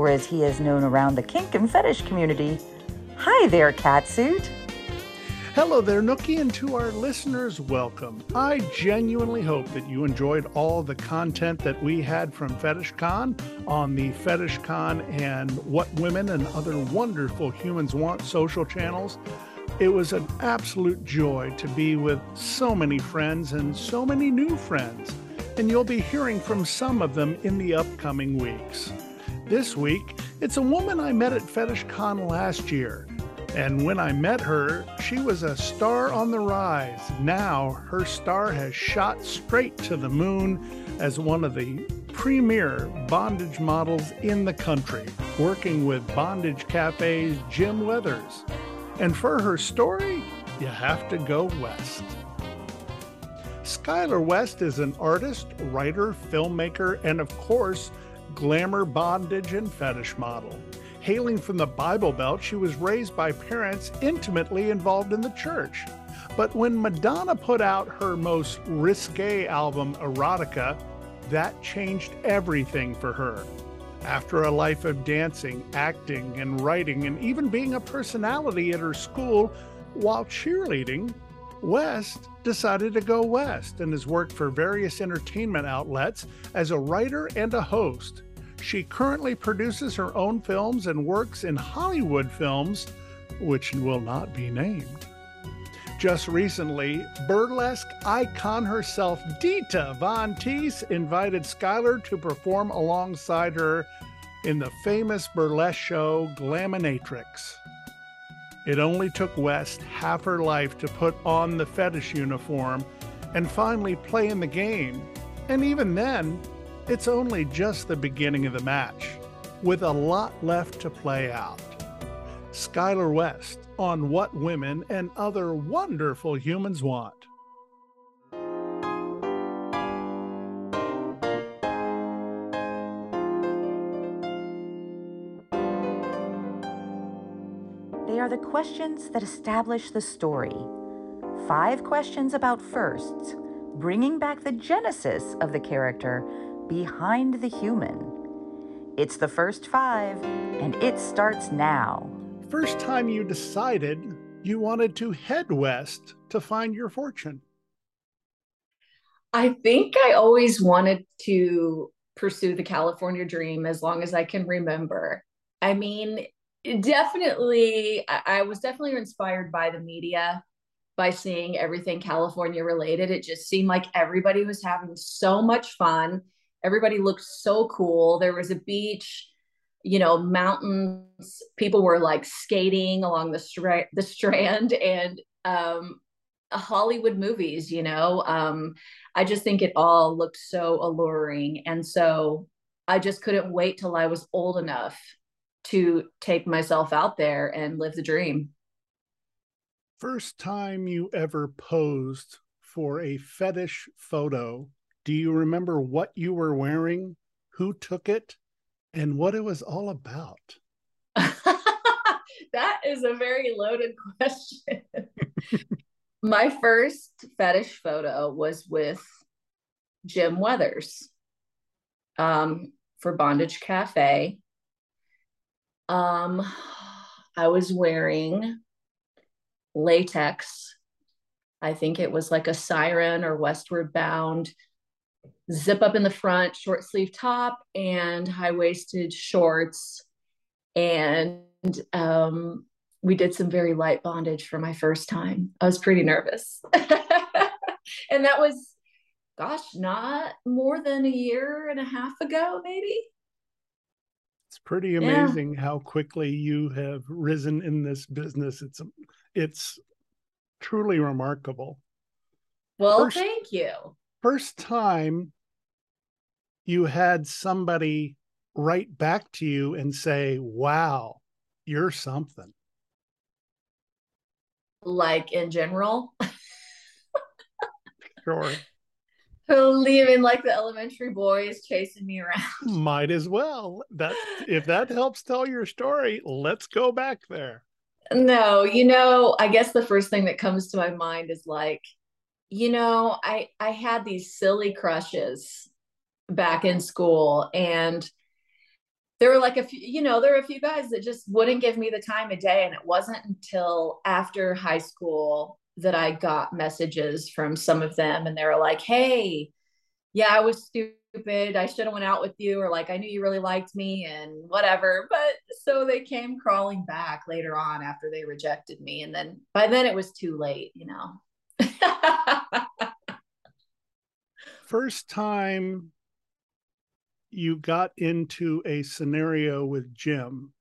or as he is known around the kink and fetish community. Hi there, Catsuit. Hello there, Nookie, and to our listeners, welcome. I genuinely hope that you enjoyed all the content that we had from FetishCon on the FetishCon and What Women and Other Wonderful Humans Want social channels. It was an absolute joy to be with so many friends and so many new friends and you'll be hearing from some of them in the upcoming weeks. This week, it's a woman I met at FetishCon last year. And when I met her, she was a star on the rise. Now, her star has shot straight to the moon as one of the premier bondage models in the country, working with Bondage Cafe's Jim Weathers. And for her story, you have to go west. Skylar West is an artist, writer, filmmaker, and of course, glamour bondage and fetish model. Hailing from the Bible Belt, she was raised by parents intimately involved in the church. But when Madonna put out her most risque album, Erotica, that changed everything for her. After a life of dancing, acting, and writing, and even being a personality at her school while cheerleading, West decided to go west and has worked for various entertainment outlets as a writer and a host. She currently produces her own films and works in Hollywood films, which will not be named. Just recently, burlesque icon herself, Dita Von Teese, invited Skylar to perform alongside her in the famous burlesque show Glamonatrix. It only took West half her life to put on the fetish uniform and finally play in the game. And even then, it's only just the beginning of the match, with a lot left to play out. Skylar West on What Women and Other Wonderful Humans Want. They are the questions that establish the story. Five questions about firsts, bringing back the genesis of the character behind the human. It's the first five, and it starts now. First time you decided you wanted to head west to find your fortune? I think I always wanted to pursue the California dream as long as I can remember. I mean, definitely I, was definitely inspired by the media by seeing everything california related it just seemed like everybody was having so much fun everybody looked so cool. There was a beach you know mountains. People were like skating along the, stra- the strand and um hollywood movies you know? Um i just think it all looked so alluring. And so i just couldn't wait till i was old enough to take myself out there and live the dream. First time you ever posed for a fetish photo, do you remember what you were wearing, who took it, and what it was all about? that is a very loaded question. My first fetish photo was with Jim Weathers um, for Bondage Cafe. Um, I was wearing latex. I think it was like a Syren or westward bound zip up in the front, short sleeve top, and high waisted shorts. And um, we did some very light bondage for my first time. I was pretty nervous. and that was, gosh, not more than a year and a half ago, maybe. It's pretty amazing yeah. how quickly you have risen in this business. It's it's truly remarkable. Well, first, thank you. First time you had somebody write back to you and say, "Wow, you're something." Like in general. sure. leaving like the elementary boys chasing me around. Might as well. That if that helps tell your story, let's go back there. No, you know, I guess the first thing that comes to my mind is like, you know, I I had these silly crushes back in school and there were like a few, you know, there were a few guys that just wouldn't give me the time of day and it wasn't until after high school that I got messages from some of them and they were like, "Hey, yeah, I was stupid. I should have went out with you or like I knew you really liked me and whatever." But so they came crawling back later on after they rejected me and then by then it was too late, you know. First time you got into a scenario with Jim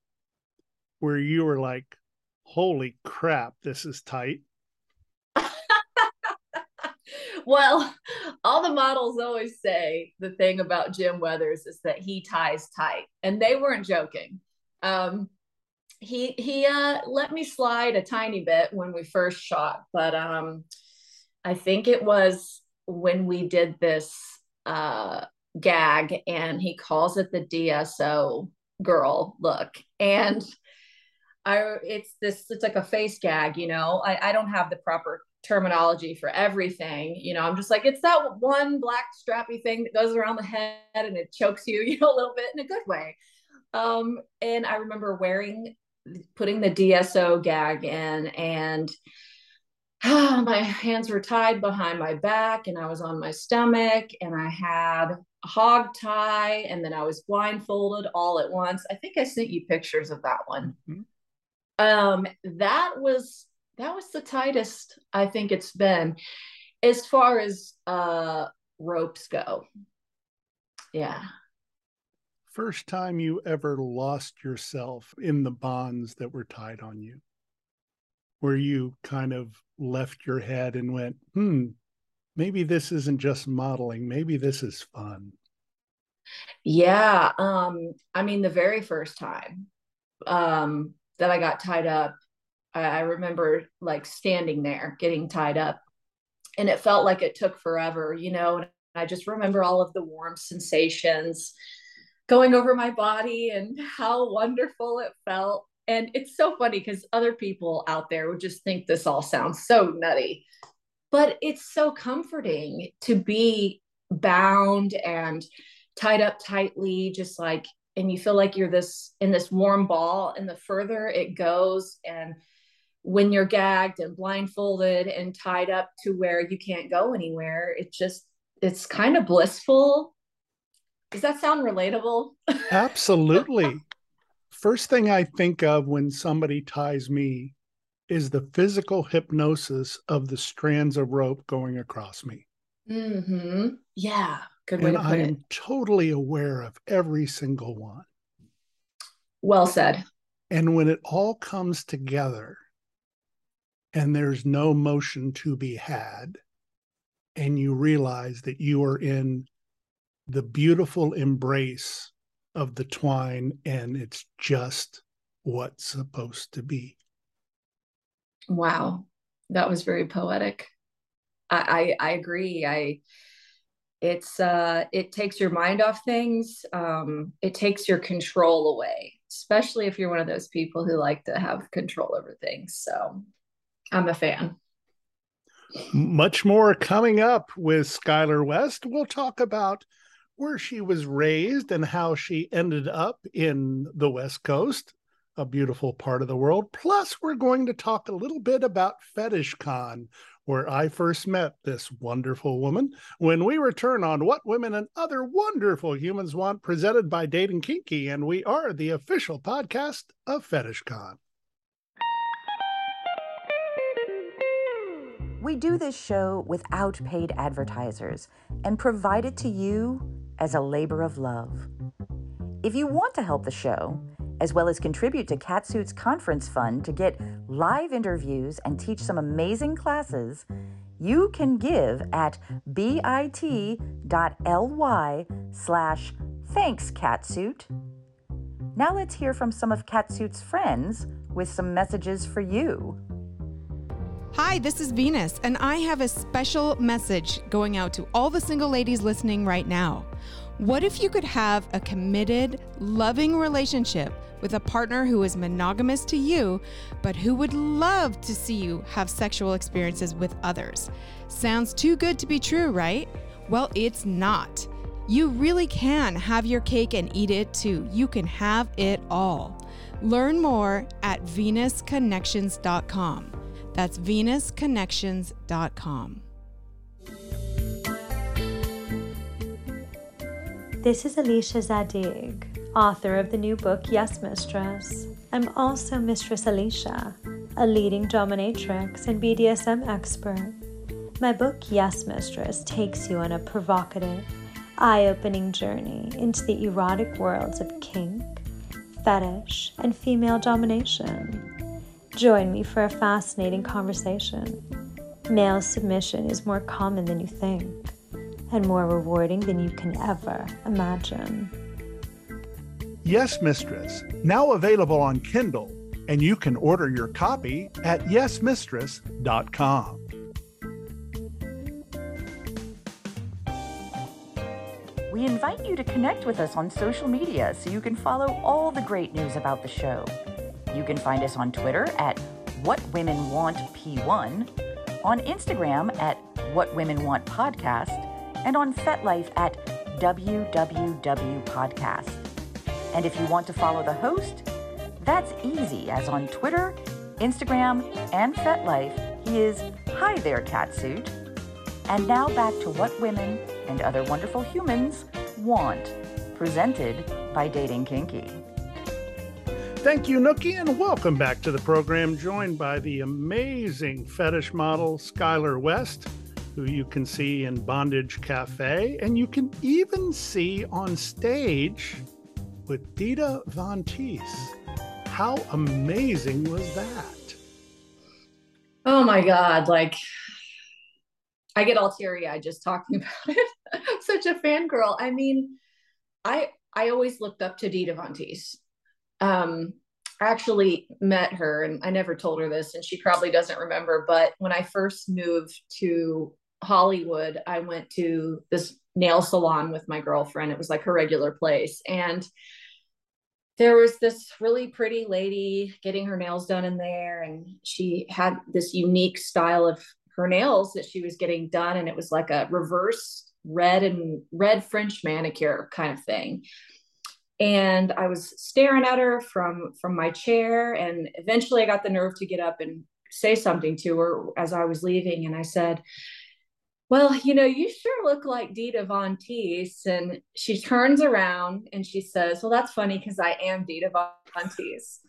where you were like, "Holy crap, this is tight." well, all the models always say the thing about Jim Weathers is that he ties tight, and they weren't joking. Um, he he uh, let me slide a tiny bit when we first shot, but um, I think it was when we did this uh, gag, and he calls it the DSO girl look, and I it's this it's like a face gag, you know. I, I don't have the proper terminology for everything. You know, I'm just like, it's that one black strappy thing that goes around the head and it chokes you, you know, a little bit in a good way. Um, and I remember wearing, putting the DSO gag in, and my hands were tied behind my back, and I was on my stomach, and I had hog tie, and then I was blindfolded all at once. I think I sent you pictures of that one. Mm-hmm. Um, that was that was the tightest I think it's been as far as uh ropes go. Yeah. First time you ever lost yourself in the bonds that were tied on you, where you kind of left your head and went, hmm, maybe this isn't just modeling, maybe this is fun. Yeah. Um, I mean, the very first time um, that I got tied up, I, I remember like standing there getting tied up and it felt like it took forever, you know. And I just remember all of the warm sensations going over my body and how wonderful it felt. And it's so funny because other people out there would just think this all sounds so nutty, but it's so comforting to be bound and tied up tightly, just like, and you feel like you're this in this warm ball. And the further it goes, and when you're gagged and blindfolded and tied up to where you can't go anywhere it just it's kind of blissful does that sound relatable absolutely first thing i think of when somebody ties me is the physical hypnosis of the strands of rope going across me mm-hmm. yeah good way and to put it. i am it. totally aware of every single one well said and when it all comes together and there's no motion to be had, and you realize that you are in the beautiful embrace of the twine and it's just what's supposed to be. Wow, that was very poetic. I, I, I agree. I it's uh it takes your mind off things. Um, it takes your control away. Especially if you're one of those people who like to have control over things. So I'm a fan. Much more coming up with Skylar West. We'll talk about where she was raised and how she ended up in the West Coast, a beautiful part of the world. Plus, we're going to talk a little bit about Fetish Con, where I first met this wonderful woman. When we return on What Women and Other Wonderful Humans Want, presented by Dating Kinky, and we are the official podcast of Fetish Con. We do this show without paid advertisers and provide it to you as a labor of love. If you want to help the show, as well as contribute to Catsuit's conference fund to get live interviews and teach some amazing classes, you can give at bit.ly slash thanks catsuit. Now let's hear from some of Catsuit's friends with some messages for you. Hi, this is Venus, and I have a special message going out to all the single ladies listening right now. What if you could have a committed, loving relationship with a partner who is monogamous to you, but who would love to see you have sexual experiences with others? Sounds too good to be true, right? Well, it's not. You really can have your cake and eat it too. You can have it all. Learn more at venusconnections.com. That's venusconnections.com. This is Alicia Zadig, author of the new book Yes Mistress. I'm also Mistress Alicia, a leading dominatrix and BDSM expert. My book Yes Mistress takes you on a provocative, eye opening journey into the erotic worlds of kink, fetish, and female domination. Join me for a fascinating conversation. Male submission is more common than you think, and more rewarding than you can ever imagine. Yes, Mistress, now available on Kindle, and you can order your copy at yesmistress.com. We invite you to connect with us on social media so you can follow all the great news about the show. You can find us on Twitter at What Women Want P1, on Instagram at What Women Want Podcast, and on FetLife at WWW Podcast. And if you want to follow the host, that's easy, as on Twitter, Instagram, and FetLife, he is Hi There Catsuit. And now back to What Women and Other Wonderful Humans Want, presented by Dating Kinky. Thank you, Nookie, and welcome back to the program, joined by the amazing fetish model Skylar West, who you can see in Bondage Cafe, and you can even see on stage with Dita Von Teese. How amazing was that? Oh my God. Like, I get all teary eyed just talking about it. Such a fangirl. I mean, I I always looked up to Dita Von Teese um, I actually met her, and I never told her this, and she probably doesn't remember. But when I first moved to Hollywood, I went to this nail salon with my girlfriend. It was like her regular place. And there was this really pretty lady getting her nails done in there. And she had this unique style of her nails that she was getting done. And it was like a reverse red and red French manicure kind of thing and i was staring at her from from my chair and eventually i got the nerve to get up and say something to her as i was leaving and i said well you know you sure look like dita von teese. And she turns around and she says well that's funny because i am dita von teese.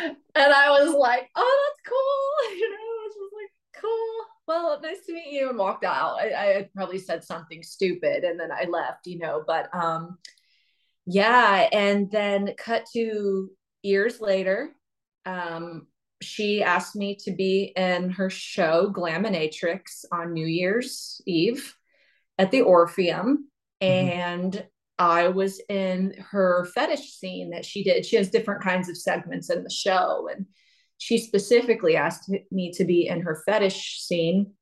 And i was like oh that's cool. You know i was like cool. Well nice to meet you and walked out. I, I probably said something stupid and then i left you know but um yeah. And then cut to years later um, she asked me to be in her show glamonatrix on new year's eve at the orpheum. Mm-hmm. and i was in her fetish scene that she did. She has different kinds of segments in the show. And she specifically asked me to be in her fetish scene.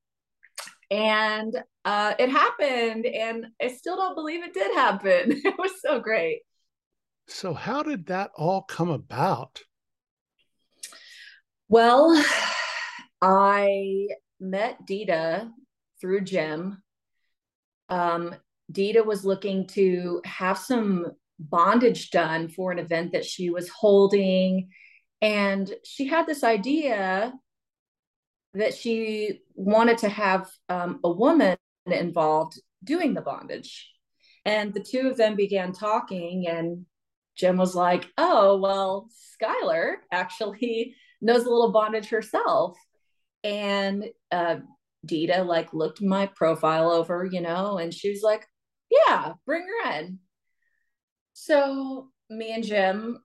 And uh, it happened. And i still don't believe it did happen. It was so great. So, how did that all come about? Well, I met Dita through Jim. Um, Dita was looking to have some bondage done for an event that she was holding. And she had this idea that she wanted to have um, a woman involved doing the bondage. And the two of them began talking, and Jim was like, Oh, well, Skylar actually knows a little bondage herself. And uh, Dita like looked my profile over, you know, and she was like, Yeah, bring her in. So me and Jim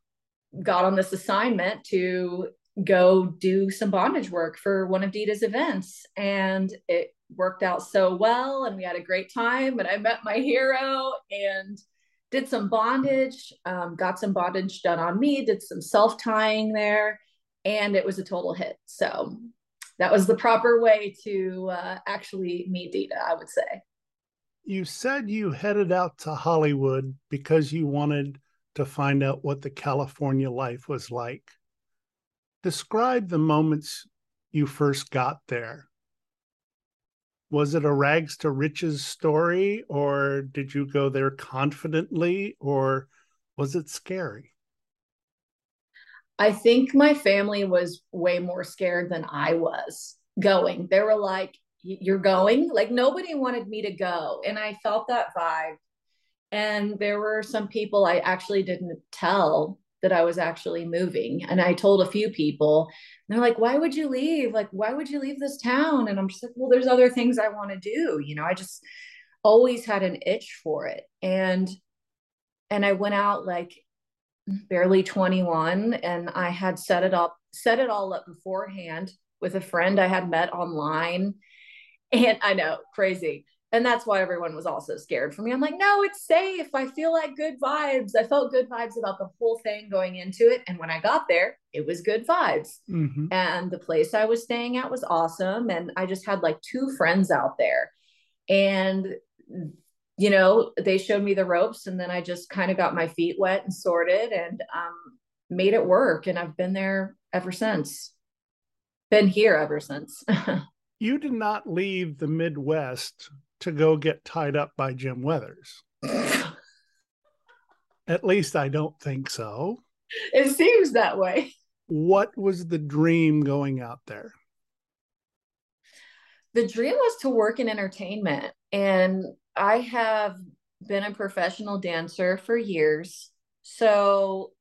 got on this assignment to go do some bondage work for one of Dita's events. And it worked out so well. And we had a great time. And I met my hero and did some bondage, um, got some bondage done on me, did some self tying there. And it was a total hit. So that was the proper way to uh, actually meet Dita, I would say. You said you headed out to Hollywood because you wanted to find out what the California life was like. Describe the moments you first got there. Was it a rags to riches story, or did you go there confidently, or was it scary? I think my family was way more scared than I was going. They were like, You're going? Like, nobody wanted me to go. And I felt that vibe. And there were some people I actually didn't tell that I was actually moving. And I told a few people, they're like, why would you leave? Like, why would you leave this town? And I'm just like, well, there's other things I want to do. You know, I just always had an itch for it. And and I went out like barely 21 and I had set it up, set it all up beforehand with a friend I had met online. And I know, crazy and that's why everyone was also scared for me. I'm like, no, it's safe. I feel like good vibes. I felt good vibes about the whole thing going into it. And when I got there, it was good vibes. Mm-hmm. And the place I was staying at was awesome. And I just had like two friends out there. And, you know, they showed me the ropes. And then I just kind of got my feet wet and sorted and um, made it work. And I've been there ever since. Been here ever since. you did not leave the Midwest to go get tied up by Jim Weathers. At least I don't think so. It seems that way. What was the dream going out there? The dream was to work in entertainment. And I have been a professional dancer for years. So,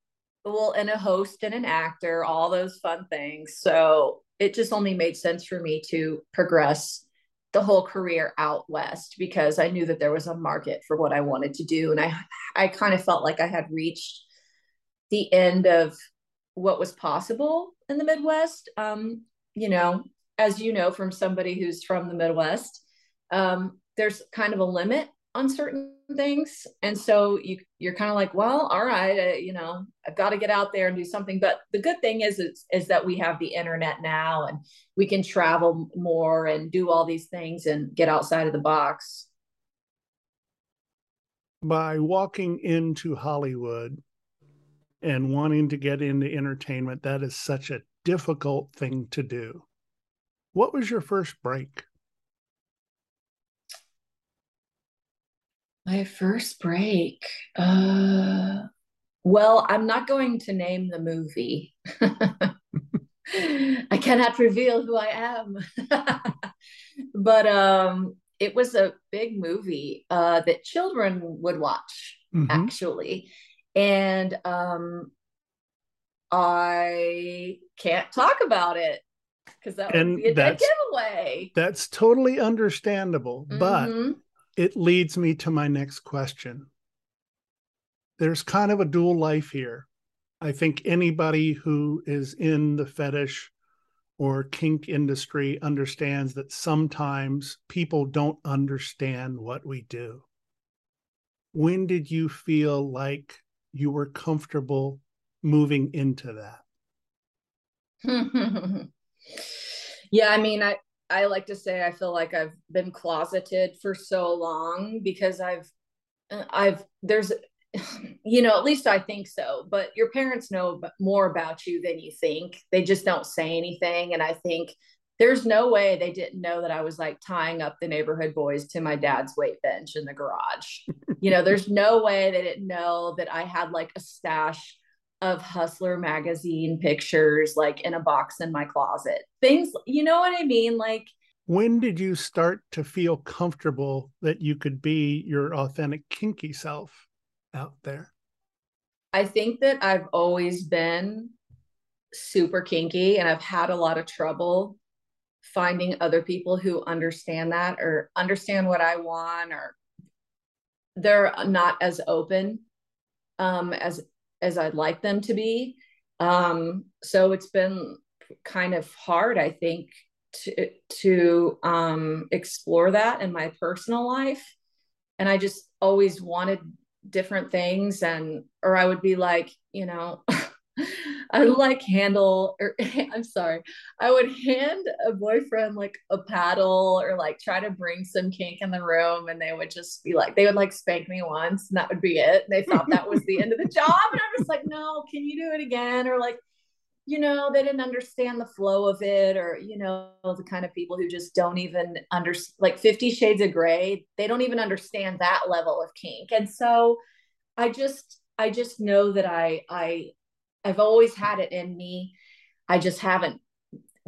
well, and a host and an actor, all those fun things. So it just only made sense for me to progress the whole career out west because I knew that there was a market for what I wanted to do and I I kind of felt like I had reached the end of what was possible in the Midwest um you know as you know from somebody who's from the Midwest um there's kind of a limit on certain things. And so you you're kind of like well all right uh, you know i've got to get out there and do something. But the good thing is, is is that we have the internet now and we can travel more and do all these things and get outside of the box. By walking into hollywood and wanting to get into entertainment that is such a difficult thing to do. What was your first break My first break. Uh, well, I'm not going to name the movie. I cannot reveal who I am. but um, it was a big movie uh, that children would watch, mm-hmm. actually. And um, I can't talk about it because that and would be a dead giveaway. That's totally understandable. Mm-hmm. But it leads me to my next question. There's kind of a dual life here. I think anybody who is in the fetish or kink industry understands that sometimes people don't understand what we do. When did you feel like you were comfortable moving into that? yeah, I mean, I I like to say I feel like I've been closeted for so long because I've uh, I've there's you know, at least I think so. But your parents know more about you than you think. They just don't say anything. And I think there's no way they didn't know that I was like tying up the neighborhood boys to my dad's weight bench in the garage. you know, there's no way they didn't know that I had like a stash of Hustler magazine pictures like in a box in my closet. Things, you know what I mean? Like, when did you start to feel comfortable that you could be your authentic kinky self out there? I think that I've always been super kinky and I've had a lot of trouble finding other people who understand that or understand what I want or they're not as open um, as as I'd like them to be. Um, so it's been kind of hard, I think, to to um, explore that in my personal life. And I just always wanted different things, and or I would be like, you know. I would like handle or I'm sorry, I would hand a boyfriend like a paddle or like try to bring some kink in the room and they would just be like, they would like spank me once and that would be it. They thought that was the end of the job. And I'm just like, no, can you do it again? Or like, you know, they didn't understand the flow of it, or, you know, the kind of people who just don't even understand, like 50 Shades of Grey, they don't even understand that level of kink. And so I just, I just know that I, I, I've always had it in me. I just haven't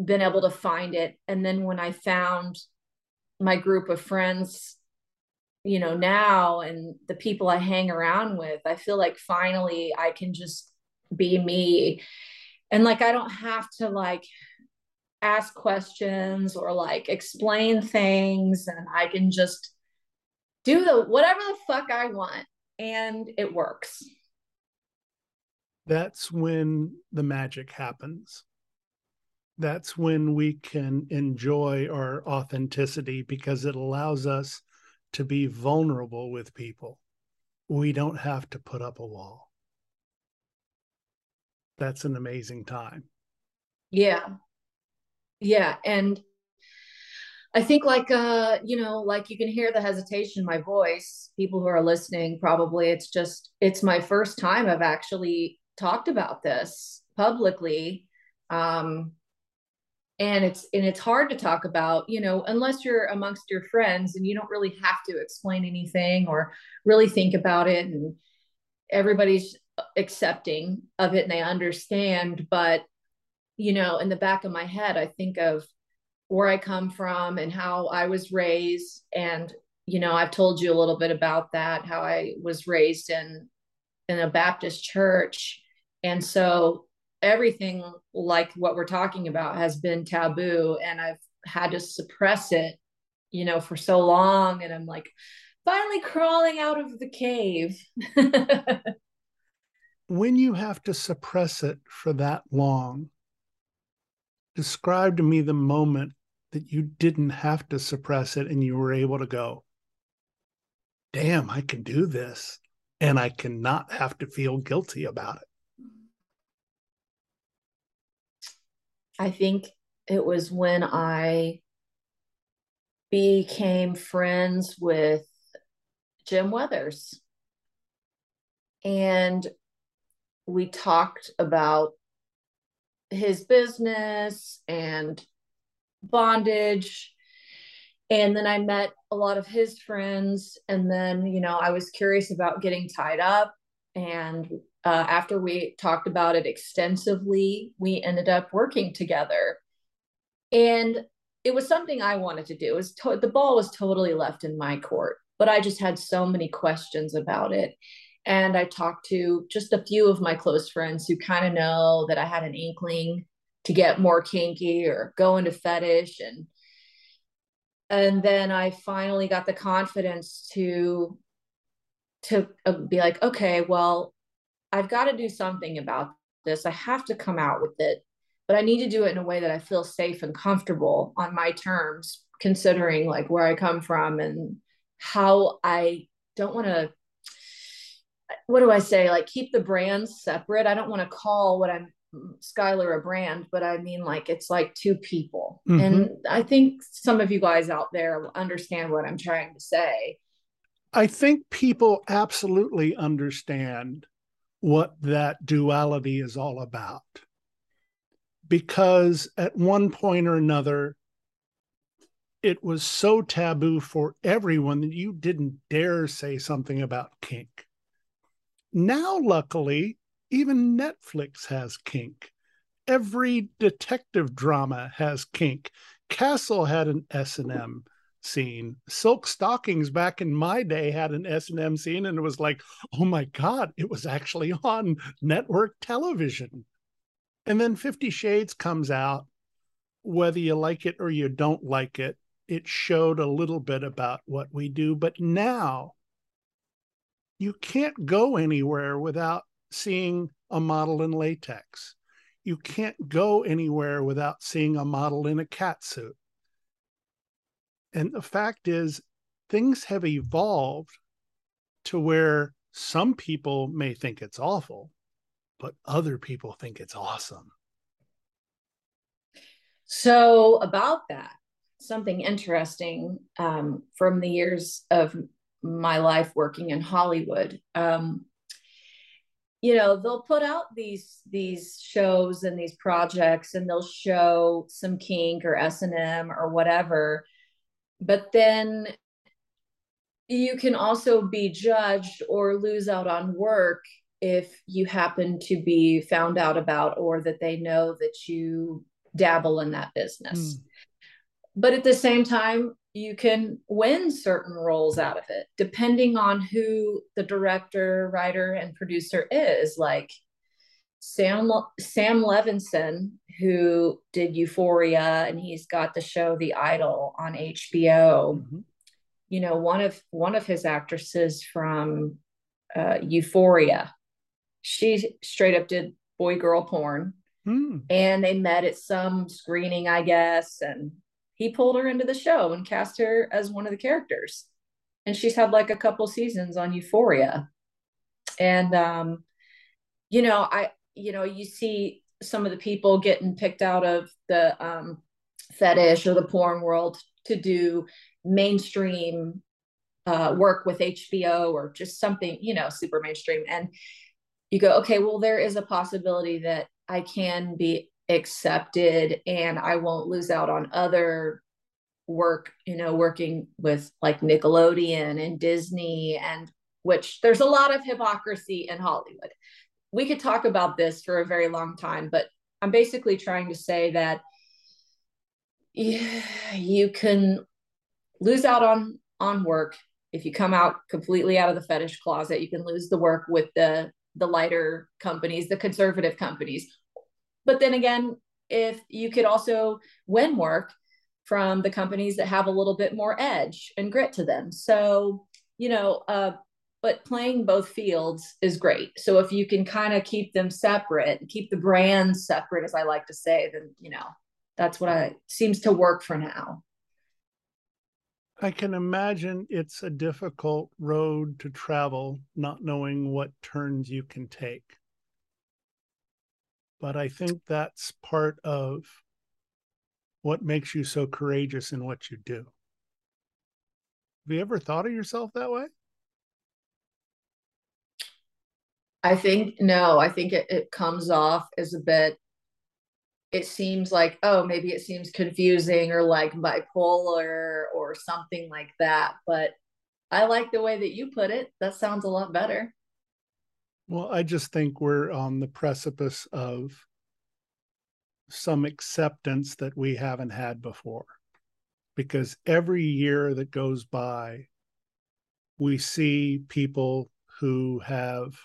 been able to find it. And then when I found my group of friends, you know, now and the people I hang around with, I feel like finally I can just be me. And like, I don't have to like ask questions or like explain things. And I can just do the whatever the fuck I want. And it works that's when the magic happens. That's when we can enjoy our authenticity because it allows us to be vulnerable with people. We don't have to put up a wall. That's an amazing time. Yeah. Yeah. And I think like uh, you know, like you can hear the hesitation in my voice. People who are listening, probably it's just it's my first time I've actually talked about this publicly um, and it's and it's hard to talk about you know unless you're amongst your friends and you don't really have to explain anything or really think about it and everybody's accepting of it and they understand. But you know in the back of my head i think of where i come from and how i was raised. And you know i've told you a little bit about that how i was raised in in a baptist church and so everything like what we're talking about has been taboo and I've had to suppress it, you know, for so long. And I'm like finally crawling out of the cave. when you have to suppress it for that long, describe to me the moment that you didn't have to suppress it and you were able to go, damn, I can do this. And I cannot have to feel guilty about it. I think it was when I became friends with Jim Weathers. And we talked about his business and bondage. And then I met a lot of his friends. And then, you know, I was curious about getting tied up. And uh, after we talked about it extensively, we ended up working together. And it was something I wanted to do. It was to- the ball was totally left in my court, but I just had so many questions about it. And I talked to just a few of my close friends who kind of know that I had an inkling to get more kinky or go into fetish and and then I finally got the confidence to to uh, be like, okay, well, I've got to do something about this. I have to come out with it, but I need to do it in a way that I feel safe and comfortable on my terms, considering like where I come from and how I don't want to. What do I say? Like keep the brands separate. I don't want to call what I'm Skylar a brand, but I mean like it's like two people. Mm-hmm. And I think some of you guys out there understand what I'm trying to say. I think people absolutely understand what that duality is all about. Because at one point or another, it was so taboo for everyone that you didn't dare say something about kink. Now, luckily, even Netflix has kink. Every detective drama has kink. Castle had an S and M scene. Silk Stockings back in my day had an S and M scene, and it was like, oh my god, it was actually on network television. And then Fifty Shades comes out, whether you like it or you don't like it. It showed a little bit about what we do, but now you can't go anywhere without seeing a model in latex. You can't go anywhere without seeing a model in a cat suit. And the fact is, things have evolved to where some people may think it's awful, but other people think it's awesome. So, about that, something interesting um, from the years of my life working in Hollywood. Um, you know they'll put out these these shows and these projects and they'll show some kink or s&m or whatever but then you can also be judged or lose out on work if you happen to be found out about or that they know that you dabble in that business. Mm. But at the same time, you can win certain roles out of it depending on who the director, writer, and producer is. Like Sam Sam Levinson, who did Euphoria, and he's got the show The Idol on HBO. Mm-hmm. You know, one of one of his actresses from uh, Euphoria, she straight up did boy girl porn, mm. and they met at some screening, I guess, and he pulled her into the show and cast her as one of the characters, and she's had like a couple seasons on Euphoria, and um, you know, I you know, you see some of the people getting picked out of the um, fetish or the porn world to do mainstream uh, work with HBO or just something, you know, super mainstream. And you go, okay, well, there is a possibility that I can be accepted and I won't lose out on other work, you know, working with like Nickelodeon and Disney and which there's a lot of hypocrisy in Hollywood we could talk about this for a very long time, but I'm basically trying to say that you can lose out on on work if you come out completely out of the fetish closet. You can lose the work with the the lighter companies, the conservative companies. But then again, if you could also win work from the companies that have a little bit more edge and grit to them. So, you know, uh, but playing both fields is great. So if you can kind of keep them separate, keep the brands separate, as I like to say, then you know that's what I seems to work for now. I can imagine it's a difficult road to travel, not knowing what turns you can take. But I think that's part of what makes you so courageous in what you do. Have you ever thought of yourself that way? I think no, I think it, it comes off as a bit it seems like oh maybe it seems confusing or like bipolar or something like that but i like the way that you put it. That sounds a lot better. Well i just think we're on the precipice of some acceptance that we haven't had before because every year that goes by we see people who have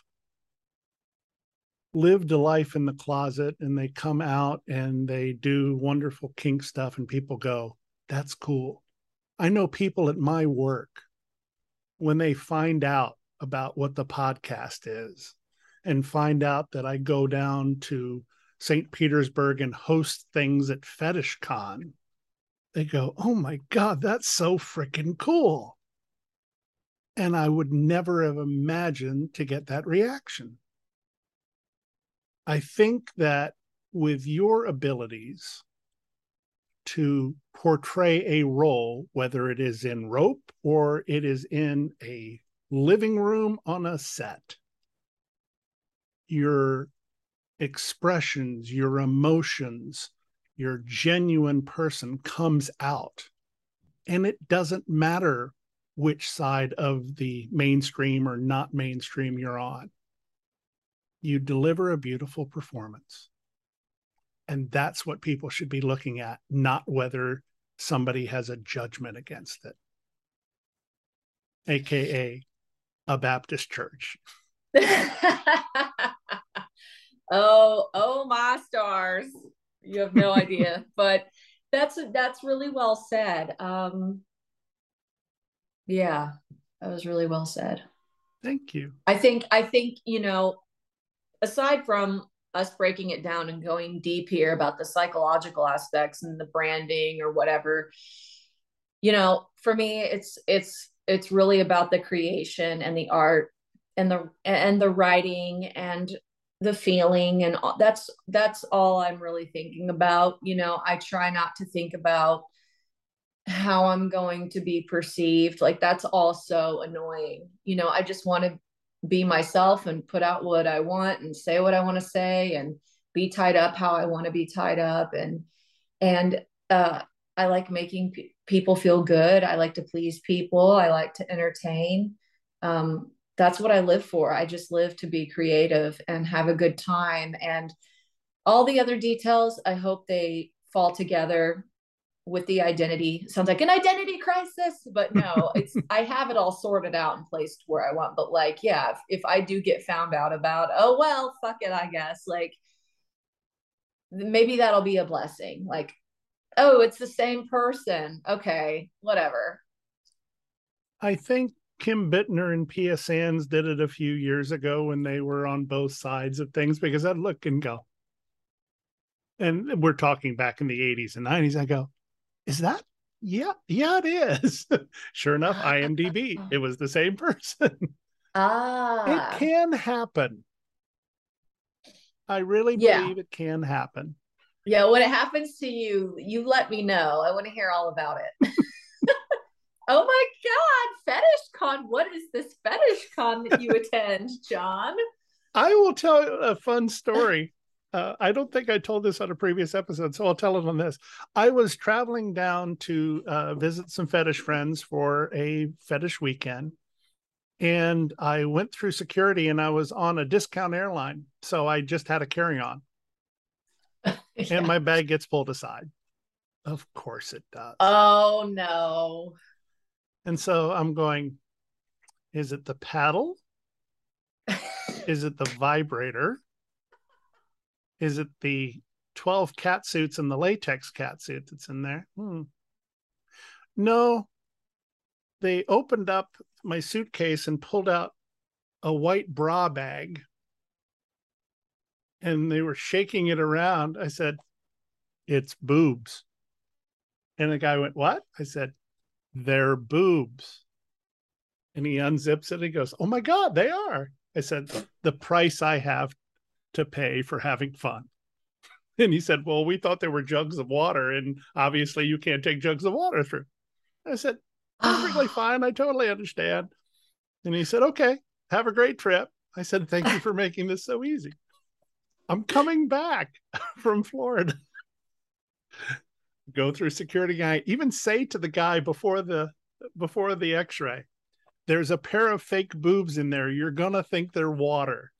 lived a life in the closet and they come out and they do wonderful kink stuff and people go that's cool. I know people at my work when they find out about what the podcast is and find out that i go down to st petersburg and host things at fetish con they go oh my god that's so freaking cool. And i would never have imagined to get that reaction I think that with your abilities to portray a role, whether it is in rope or it is in a living room on a set. Your expressions, your emotions, your genuine person comes out. And it doesn't matter which side of the mainstream or not mainstream you're on. You deliver a beautiful performance. And that's what people should be looking at, not whether somebody has a judgment against it, AKA a Baptist church. oh, oh my stars. You have no idea. but that's that's really well said. Um yeah, that was really well said. Thank you. I think I think, you know, aside from us breaking it down and going deep here about the psychological aspects and the branding or whatever you know for me it's it's it's really about the creation and the art and the and the writing and the feeling and all, that's that's all i'm really thinking about. You know i try not to think about how i'm going to be perceived. Like that's also annoying. You know i just want to be myself and put out what I want and say what I want to say and be tied up how I want to be tied up and and uh, I like making people feel good. I like to please people. I like to entertain. Um, that's what I live for. I just live to be creative and have a good time. And all the other details, I hope they fall together with the identity sounds like an identity crisis but no it's i have it all sorted out and placed where i want but like yeah if, if i do get found out about oh well fuck it i guess like maybe that'll be a blessing like oh it's the same person okay whatever. I think kim bittner and pia sands did it a few years ago when they were on both sides of things because i'd look and go. And we're talking back in the 80s and 90s i go is that? Yeah yeah it is. Sure enough imdb it was the same person. Ah. it can happen. I really believe yeah. it can happen. Yeah when it happens to you you let me know. I want to hear all about it. Oh my god fetish con. What is this fetish con that you attend john? I will tell a fun story uh, I don't think I told this on a previous episode, so I'll tell it on this. I was traveling down to uh, visit some fetish friends for a fetish weekend, and I went through security and I was on a discount airline, so I just had a carry on, yeah. and my bag gets pulled aside. Of course it does. Oh no! And so I'm going. Is it the paddle? is it the vibrator? Is it the 12 cat suits and the latex cat suit that's in there? Hmm. No. They opened up my suitcase and pulled out a white bra bag and they were shaking it around. I said, It's boobs. And the guy went, What? I said, They're boobs. And he unzips it and he goes, Oh my God, they are. I said, The price I have to pay for having fun. And he said, Well, we thought there were jugs of water, and obviously you can't take jugs of water through. I said, Perfectly fine. I totally understand. And he said, Okay, have a great trip. I said, Thank you for making this so easy. I'm coming back from Florida. Go through security guy, even say to the guy before the before the x-ray, there's a pair of fake boobs in there. You're gonna think they're water.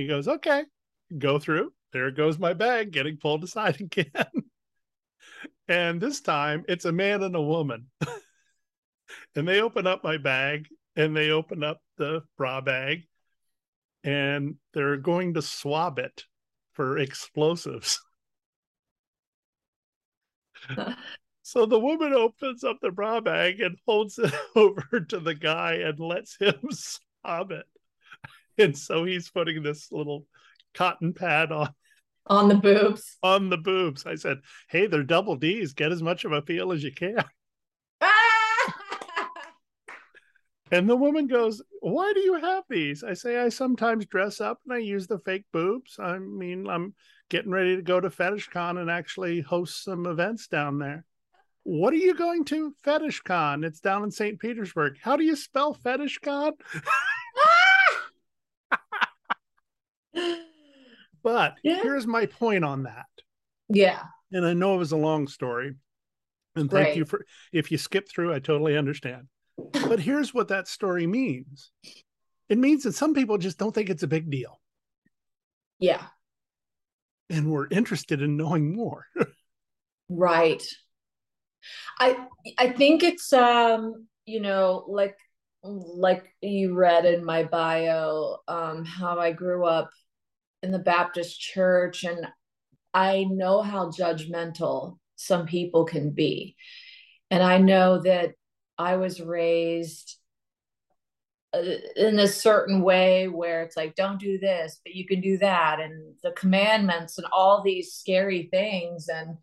He goes, okay, go through. There goes my bag getting pulled aside again. and this time it's a man and a woman. and they open up my bag and they open up the bra bag and they're going to swab it for explosives. so the woman opens up the bra bag and holds it over to the guy and lets him swab it. And so he's putting this little cotton pad on on the boobs on the boobs i said hey they're double d's get as much of a feel as you can And the woman goes, Why do you have these? I say, I sometimes dress up and I use the fake boobs. I mean, I'm getting ready to go to fetish con and actually host some events down there. What are you going to? fetish con It's down in St. Petersburg. How do you spell FetishCon? but Yeah. here's my point on that. Yeah. And I know it was a long story. And thank Right. you for if you skip through, I totally understand. But here's what that story means. It means that some people just don't think it's a big deal Yeah. and we're interested in knowing more. Right. I I think it's um, you know, like like you read in my bio, um, how I grew up in the Baptist church and I know how judgmental some people can be. And I know that I was raised uh, in a certain way where it's like don't do this but you can do that and the commandments and all these scary things and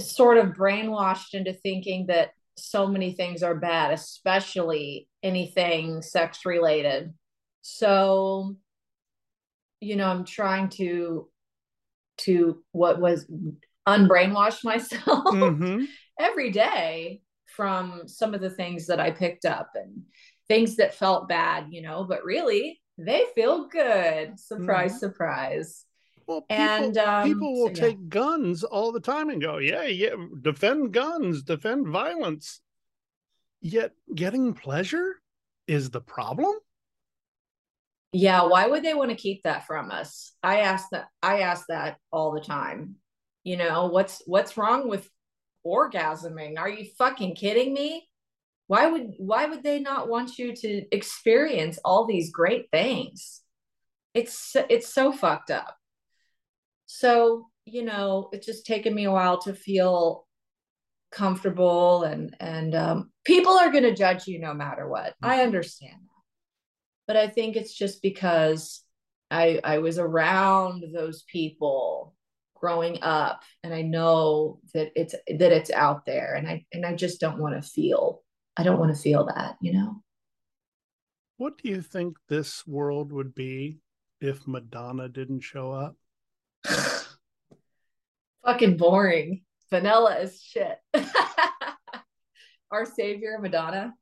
sort of brainwashed into thinking that so many things are bad especially anything sex related so you know i'm trying to to what was unbrainwash myself Mhm. every day from some of the things that I picked up and things that felt bad, you know, but really they feel good. Surprise, Mhm. surprise. Well, people, And, um, people will so, yeah. take guns all the time and go, yeah, yeah, defend guns, defend violence. Yet getting pleasure is the problem. Yeah, why would they want to keep that from us? I ask that I ask that all the time. You know, what's what's wrong with orgasming? Are you fucking kidding me? Why would why would they not want you to experience all these great things? It's it's so fucked up. So, you know, it's just taken me a while to feel comfortable and and um, people are going to judge you no matter what. I understand that but I think it's just because I I was around those people growing up and I know that it's that it's out there and I and I just don't want to feel I don't want to feel that, you know. What do you think this world would be if Madonna didn't show up? Fucking boring. Vanilla is shit. Our savior Madonna.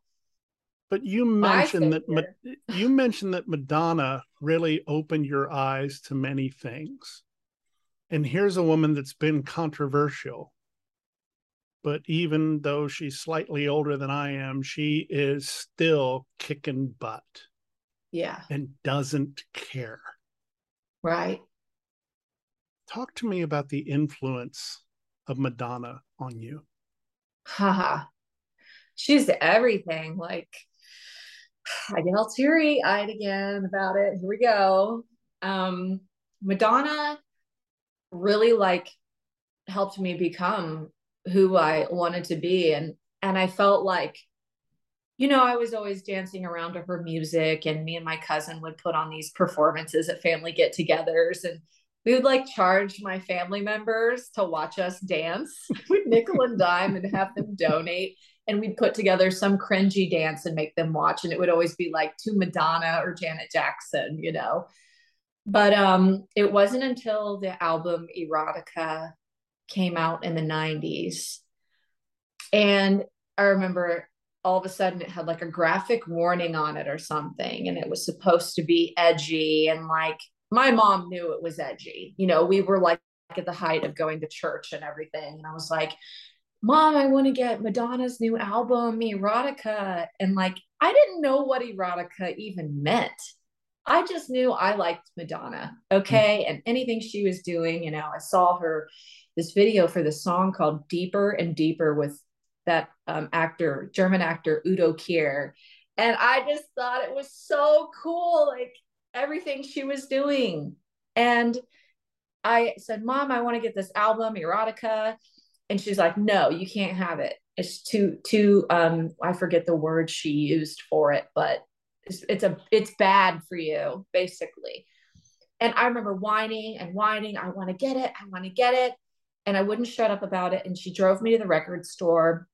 But you mentioned that Ma- you mentioned that Madonna really opened your eyes to many things. And here's a woman that's been controversial. But even though she's slightly older than I am, she is still kicking butt Yeah, and doesn't care. right. Talk to me about the influence of Madonna on you. Haha. She's everything. Like I get all teary eyed again about it. Here we go. Um, Madonna really like helped me become who I wanted to be. And and I felt like, you know, I was always dancing around to her music, and me and my cousin would put on these performances at family get-togethers and we would like charge my family members to watch us dance. We'd nickel and dime and have them donate. And we'd put together some cringy dance and make them watch. And it would always be like to Madonna or Janet Jackson, you know. But um, it wasn't until the album Erotica came out in the 90s. And I remember all of a sudden it had like a graphic warning on it or something. And it was supposed to be edgy and like my mom knew it was edgy. You know, we were like at the height of going to church and everything. And I was like, Mom, I want to get Madonna's new album, Erotica. And like, I didn't know what erotica even meant. I just knew I liked Madonna. Okay. And anything she was doing, you know, I saw her this video for the song called Deeper and Deeper with that um, actor, German actor Udo Kier. And I just thought it was so cool. Like, everything she was doing. And I said, Mom, I want to get this album, Erotica. And she's like, No, you can't have it. It's too, too, um, I forget the word she used for it, but it's, it's a, it's bad for you, basically. And I remember whining and whining, I want to get it, I want to get it. And I wouldn't shut up about it. And she drove me to the record store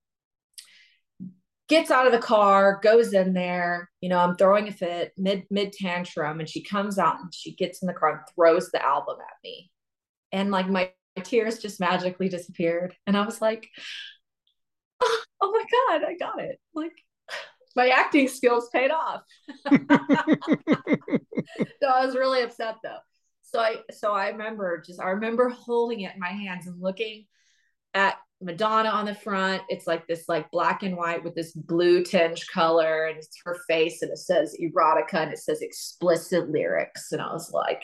gets out of the car, goes in there. You know, I'm throwing a fit mid mid tantrum, and she comes out and she gets in the car and throws the album at me, and like my tears just magically disappeared, and I was like, oh, oh my god, I got it! Like my acting skills paid off. no, I was really upset though. So I so I remember just I remember holding it in my hands and looking at Madonna on the front. It's like this like black and white with this blue tinge color, and it's her face, and it says erotica and it says explicit lyrics. And I was like,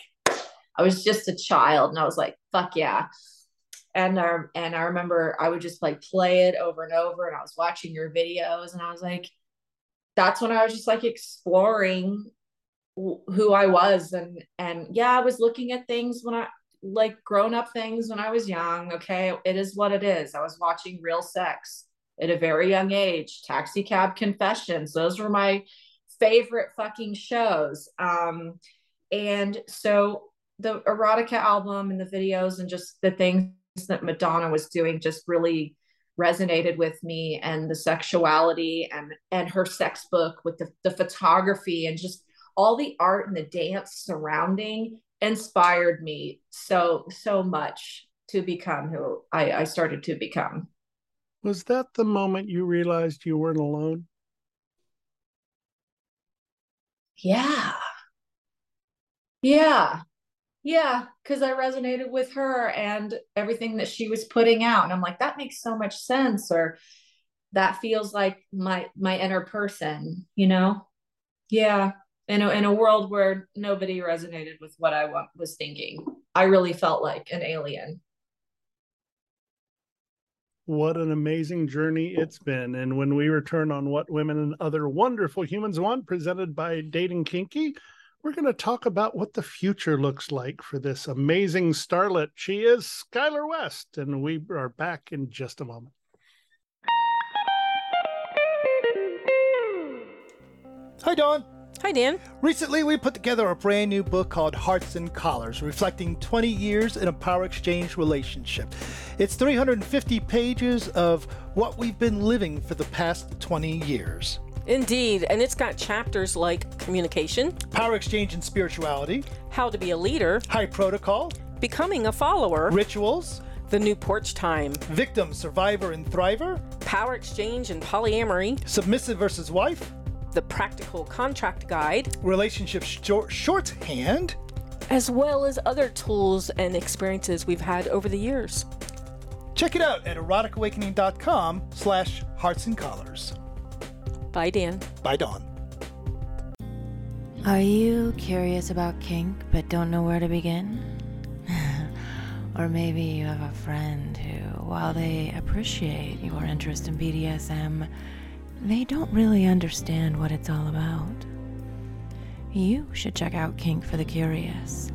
I was just a child, and I was like, fuck yeah. And um, and I remember I would just like play it over and over, and I was watching your videos, and I was like, that's when I was just like exploring who I was and and yeah I was looking at things when I like grown up things when I was young okay? It is what it is. I was watching real sex at a very young age taxi cab confessions. Those were my favorite fucking shows. Um and so the erotica album and the videos and just the things that Madonna was doing just really resonated with me and the sexuality and and her sex book with the, the photography and just all the art and the dance surrounding inspired me so so much to become who I, I started to become was that the moment you realized you weren't alone yeah yeah yeah, because I resonated with her and everything that she was putting out. And I'm like, that makes so much sense. Or that feels like my my inner person, you know? Yeah. In a, in a world where nobody resonated with what I was thinking, I really felt like an alien. What an amazing journey it's been. And when we return on What Women and Other Wonderful Humans Want, presented by Dating Kinky, we're going to talk about what the future looks like for this amazing starlet. She is Skylar West, and we are back in just a moment. Hi, Dawn. Hi, Dan. Recently, we put together a brand new book called Hearts and Collars, reflecting 20 years in a power exchange relationship. It's 350 pages of what we've been living for the past 20 years. Indeed, and it's got chapters like communication, power exchange and spirituality, how to be a leader, high protocol, becoming a follower, rituals, the new porch time, victim, survivor, and thriver, power exchange and polyamory, submissive versus wife, the practical contract guide, relationship short- shorthand, as well as other tools and experiences we've had over the years. Check it out at eroticawakening.com slash hearts and collars. Bye, Dan. Bye, Dawn. Are you curious about kink but don't know where to begin? or maybe you have a friend who, while they appreciate your interest in BDSM, they don't really understand what it's all about. You should check out Kink for the Curious.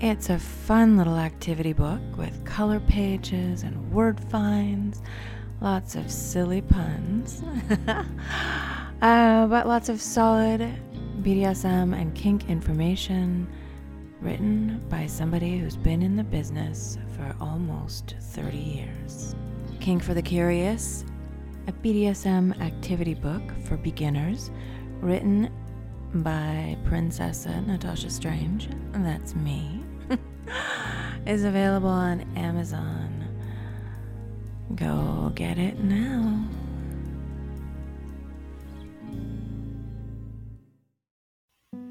It's a fun little activity book with color pages and word finds, lots of silly puns. Uh, but lots of solid BDSM and kink information written by somebody who's been in the business for almost 30 years. Kink for the Curious, a BDSM activity book for beginners written by Princessa Natasha Strange, that's me, is available on Amazon. Go get it now.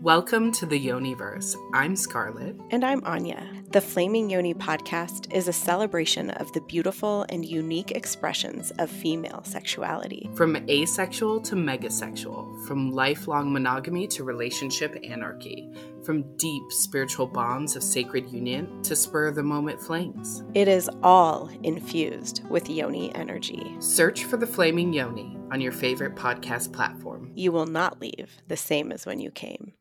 Welcome to the Yoniverse. I'm Scarlett. And I'm Anya. The Flaming Yoni podcast is a celebration of the beautiful and unique expressions of female sexuality. From asexual to megasexual, from lifelong monogamy to relationship anarchy, from deep spiritual bonds of sacred union to spur of the moment flames. It is all infused with Yoni energy. Search for the Flaming Yoni on your favorite podcast platform. You will not leave the same as when you came.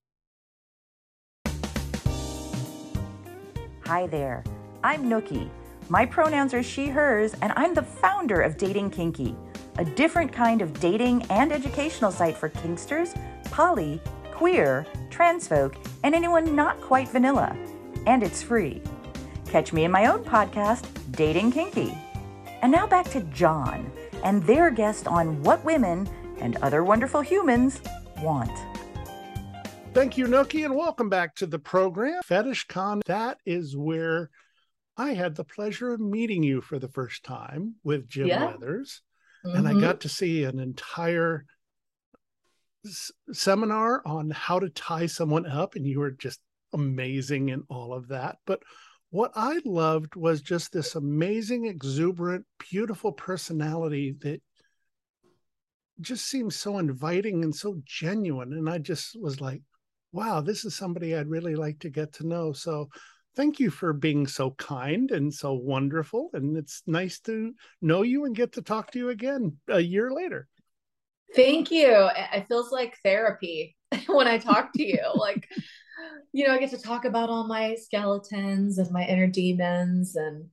Hi there. I'm Nookie. My pronouns are she, hers, and I'm the founder of Dating Kinky, a different kind of dating and educational site for kinksters, poly, queer, trans folk, and anyone not quite vanilla. And it's free. Catch me in my own podcast, Dating Kinky. And now back to John and their guest on what women and other wonderful humans want. Thank you, Nookie, and welcome back to the program. Fetish Con, that is where I had the pleasure of meeting you for the first time with Jim Yeah. Weathers. Mhm. And I got to see an entire s- seminar on how to tie someone up, and you were just amazing in all of that. But what I loved was just this amazing, exuberant, beautiful personality that just seems so inviting and so genuine. And I just was like, wow, this is somebody I'd really like to get to know. So thank you for being so kind and so wonderful. And it's nice to know you and get to talk to you again a year later. Thank you. It feels like therapy when I talk to you. Like, you know, I get to talk about all my skeletons and my inner demons, and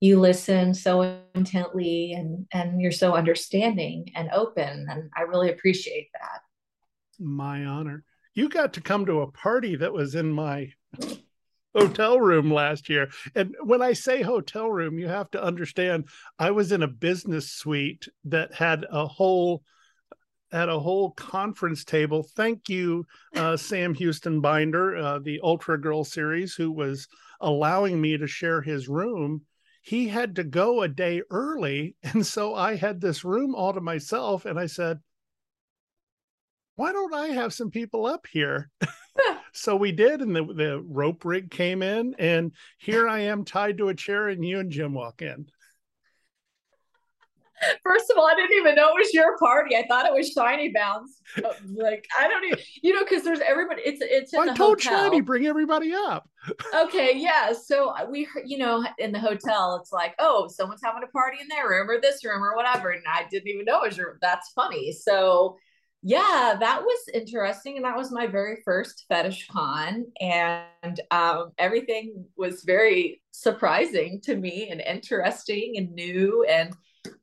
you listen so intently and and you're so understanding and open, and I really appreciate that. My honor. You got to come to a party that was in my hotel room last year. And when I say hotel room, you have to understand I was in a business suite that had a whole had a whole conference table. Thank you, uh, Sam Houston Binder, uh, the Ultra Girl series, who was allowing me to share his room. He had to go a day early. And so I had this room all to myself. And I said, why don't I have some people up here? so we did. And the, the rope rig came in. And here I am tied to a chair, and you and Jim walk in. First of all, I didn't even know it was your party. I thought it was Shiny Bound. Like I don't even, you know, because there's everybody. It's it's in I the told hotel. Shiny, bring everybody up. okay, yeah. So we, you know, in the hotel, it's like, oh, someone's having a party in their room or this room or whatever, and I didn't even know it was your. That's funny. So, yeah, that was interesting, and that was my very first fetish con, and um, everything was very surprising to me and interesting and new. And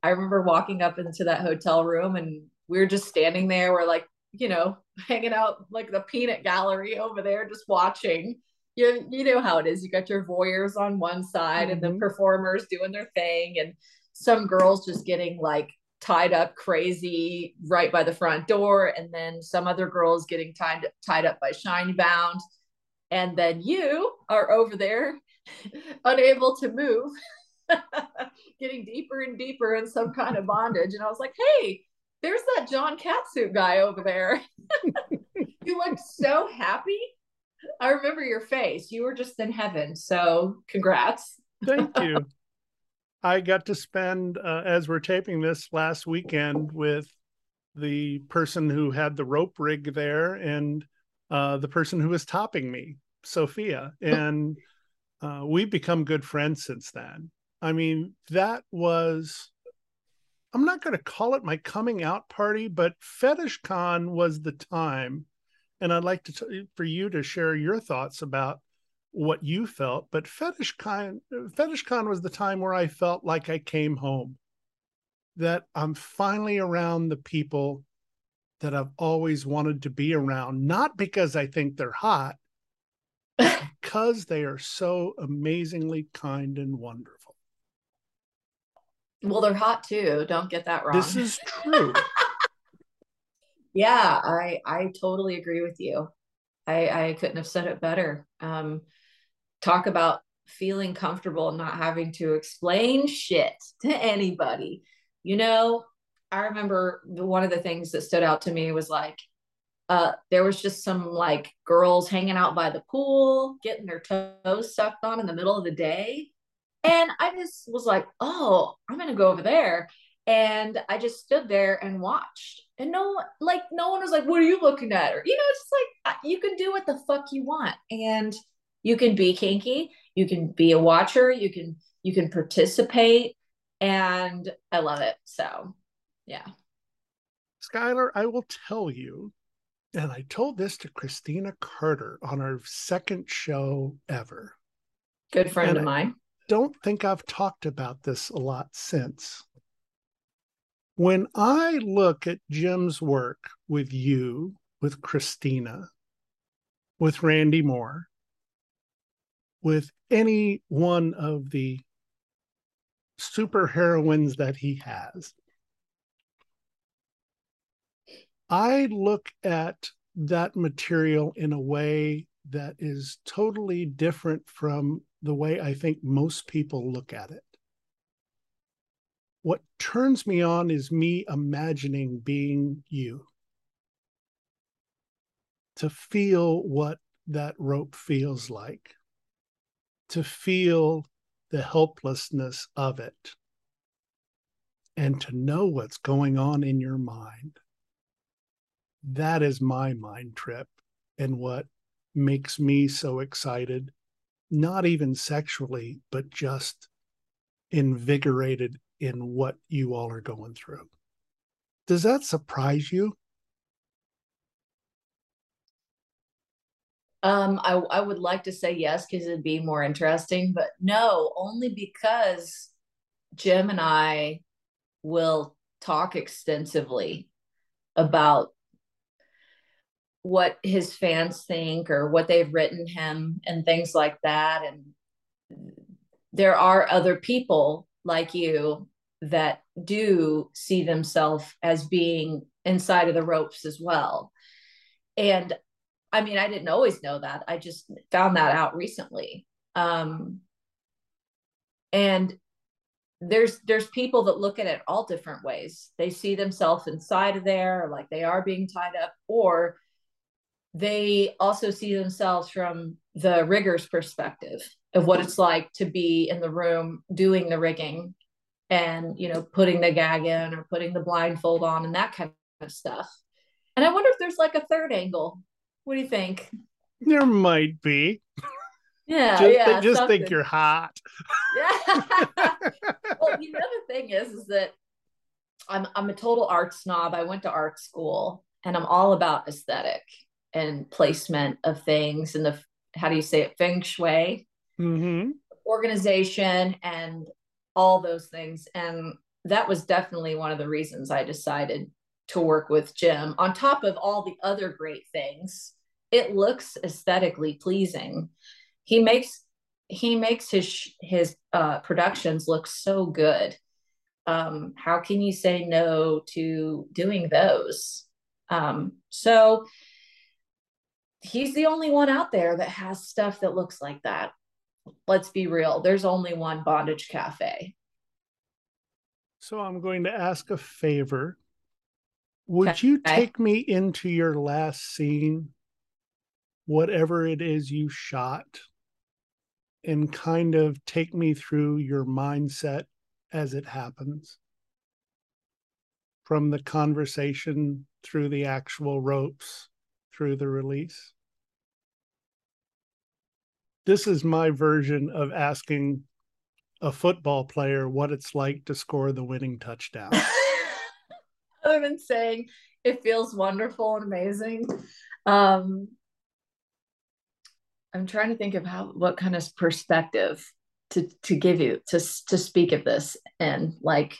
I remember walking up into that hotel room, and we were just standing there. We're like, you know, hanging out like the peanut gallery over there, just watching you you know how it is. You got your voyeurs on one side and the Mhm. performers doing their thing, and some girls just getting like tied up crazy right by the front door, and then some other girls getting tied tied up by shiny bound, and then you are over there unable to move, getting deeper and deeper in some kind of bondage. And I was like, hey, there's that John Catsuit guy over there. you looked so happy. I remember your face. You were just in heaven. So, congrats. Thank you. I got to spend, uh, as we're taping this last weekend, with the person who had the rope rig there and uh, the person who was topping me, Sophia. And uh, we've become good friends since then. I mean, that was, I'm not going to call it my coming out party, but Fetish Con was the time. And I'd like to t- for you to share your thoughts about what you felt, but Fetish Con Fetish Con was the time where I felt like I came home. That I'm finally around the people that I've always wanted to be around, not because I think they're hot, because they are so amazingly kind and wonderful. Well, they're hot too. Don't get that wrong. This is true. yeah, I I totally agree with you. I I couldn't have said it better. Um, talk about feeling comfortable and not having to explain shit to anybody. You know, I remember one of the things that stood out to me was like, uh, there was just some like girls hanging out by the pool, getting their toes sucked on in the middle of the day. And I just was like, oh, I'm going to go over there. And I just stood there and watched. And no one, like, no one was like, what are you looking at? Or, you know, it's just like, uh, you can do what the fuck you want. And you can be kinky, you can be a watcher, you can, you can participate. And I love it. So, yeah. Skylar, I will tell you, and I told this to Christina Carter on our second show ever. Good friend And of I- mine. don't think I've talked about this a lot since. When I look at Jim's work with you, with Christina, with Randy Moore, with any one of the super heroines that he has, I look at that material in a way that is totally different from the way I think most people look at it. What turns me on is me imagining being you, to feel what that rope feels like, to feel the helplessness of it, and to know what's going on in your mind. That is my mind trip and what makes me so excited, not even sexually, but just invigorated in what you all are going through. Does that surprise you? Um, I, I would like to say yes because it'd be more interesting, but no, only because Jim and I will talk extensively about what his fans think or what they've written him and things like that. And there are other people like you that do see themselves as being inside of the ropes as well. And I mean, I didn't always know that. I just found that out recently. Um, and there's there's people that look at it all different ways. They see themselves inside of there, like they are being tied up, or they also see themselves from the rigger's perspective of what it's like to be in the room doing the rigging and you know putting the gag in or putting the blindfold on and that kind of stuff and i wonder if there's like a third angle what do you think? There might be. Yeah just, yeah they just something. think you're hot. Yeah. Well the thing is is that i'm i'm a total art snob. I went to art school and i'm all about aesthetic and placement of things and the how do you say it feng shui? Mm-hmm. organization and all those things. And that was definitely one of the reasons i decided to work with jim on top of all the other great things it looks aesthetically pleasing he makes he makes his his uh, productions look so good um, how can you say no to doing those um, so he's the only one out there that has stuff that looks like that. Let's be real. There's only one bondage cafe. So I'm going to ask a favor. Would okay. you take me into your last scene, whatever it is you shot, and kind of take me through your mindset as it happens? From the conversation through the actual ropes, through the release? This is my version of asking a football player what it's like to score the winning touchdown. Other than saying it feels wonderful and amazing. Um, I'm trying to think of how what kind of perspective to to give you to to speak of this and like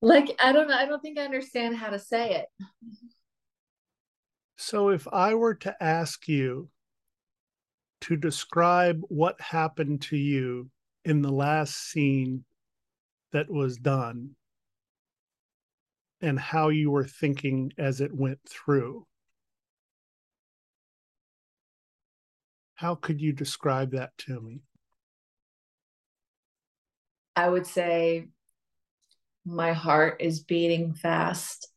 like I don't know I don't think I understand how to say it. So if I were to ask you to describe what happened to you in the last scene that was done and how you were thinking as it went through, how could you describe that to me? I would say my heart is beating fast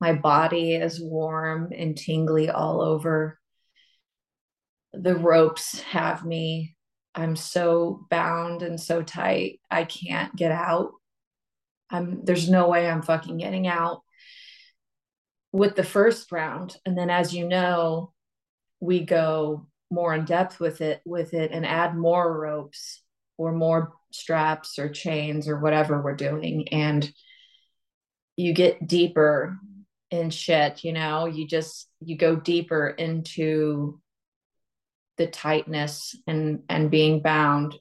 my body is warm and tingly all over. The ropes have me. I'm so bound and so tight. I can't get out. I'm there's no way I'm fucking getting out with the first round. And then as you know, we go more in depth with it with it and add more ropes or more straps or chains or whatever we're doing and you get deeper in shit you know you just you go deeper into the tightness and and being bound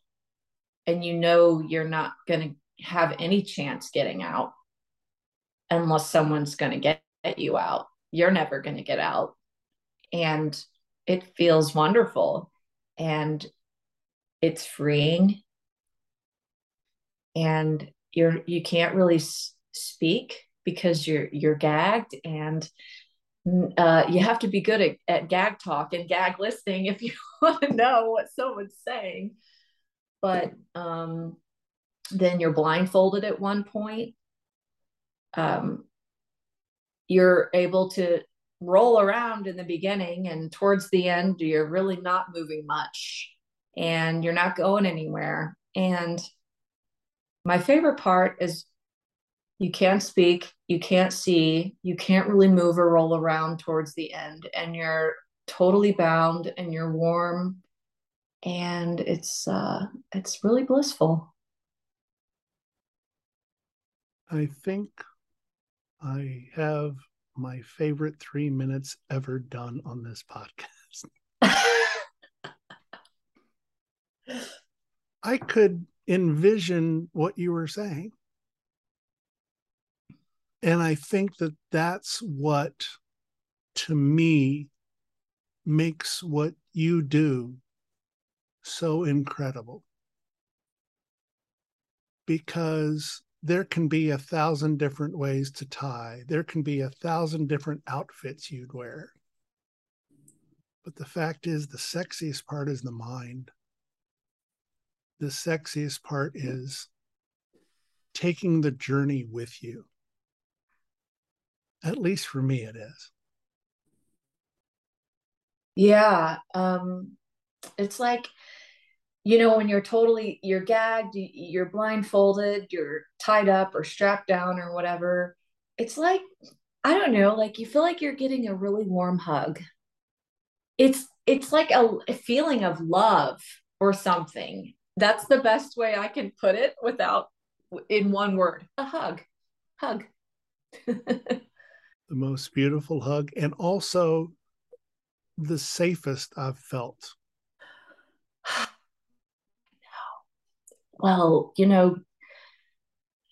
and you know you're not going to have any chance getting out unless someone's going to get, you out. You're never going to get out. And it feels wonderful. And it's freeing. And you're you can't really s- speak because you're you're gagged. And uh, you have to be good at, at gag talk and gag listening if you want to know what someone's saying. But um, then you're blindfolded at one point. Um, you're able to roll around in the beginning and towards the end you're really not moving much and you're not going anywhere. And my favorite part is you can't speak, you can't see, you can't really move or roll around towards the end, and you're totally bound and you're warm and it's uh it's really blissful i think i have my favorite three minutes ever done on this podcast i could envision what you were saying and I think that that's what, to me, makes what you do so incredible. Because there can be a thousand different ways to tie, there can be a thousand different outfits you'd wear. But the fact is, the sexiest part is the mind. The sexiest part is taking the journey with you. At least for me, it is. Yeah. Um, it's like, you know, when you're totally, you're gagged, you're blindfolded, you're tied up or strapped down or whatever. It's like, I don't know, like you feel like you're getting a really warm hug. It's, it's like a, a feeling of love or something. That's the best way I can put it without in one word, a hug, hug. the most beautiful hug and also the safest I've felt. Well, you know,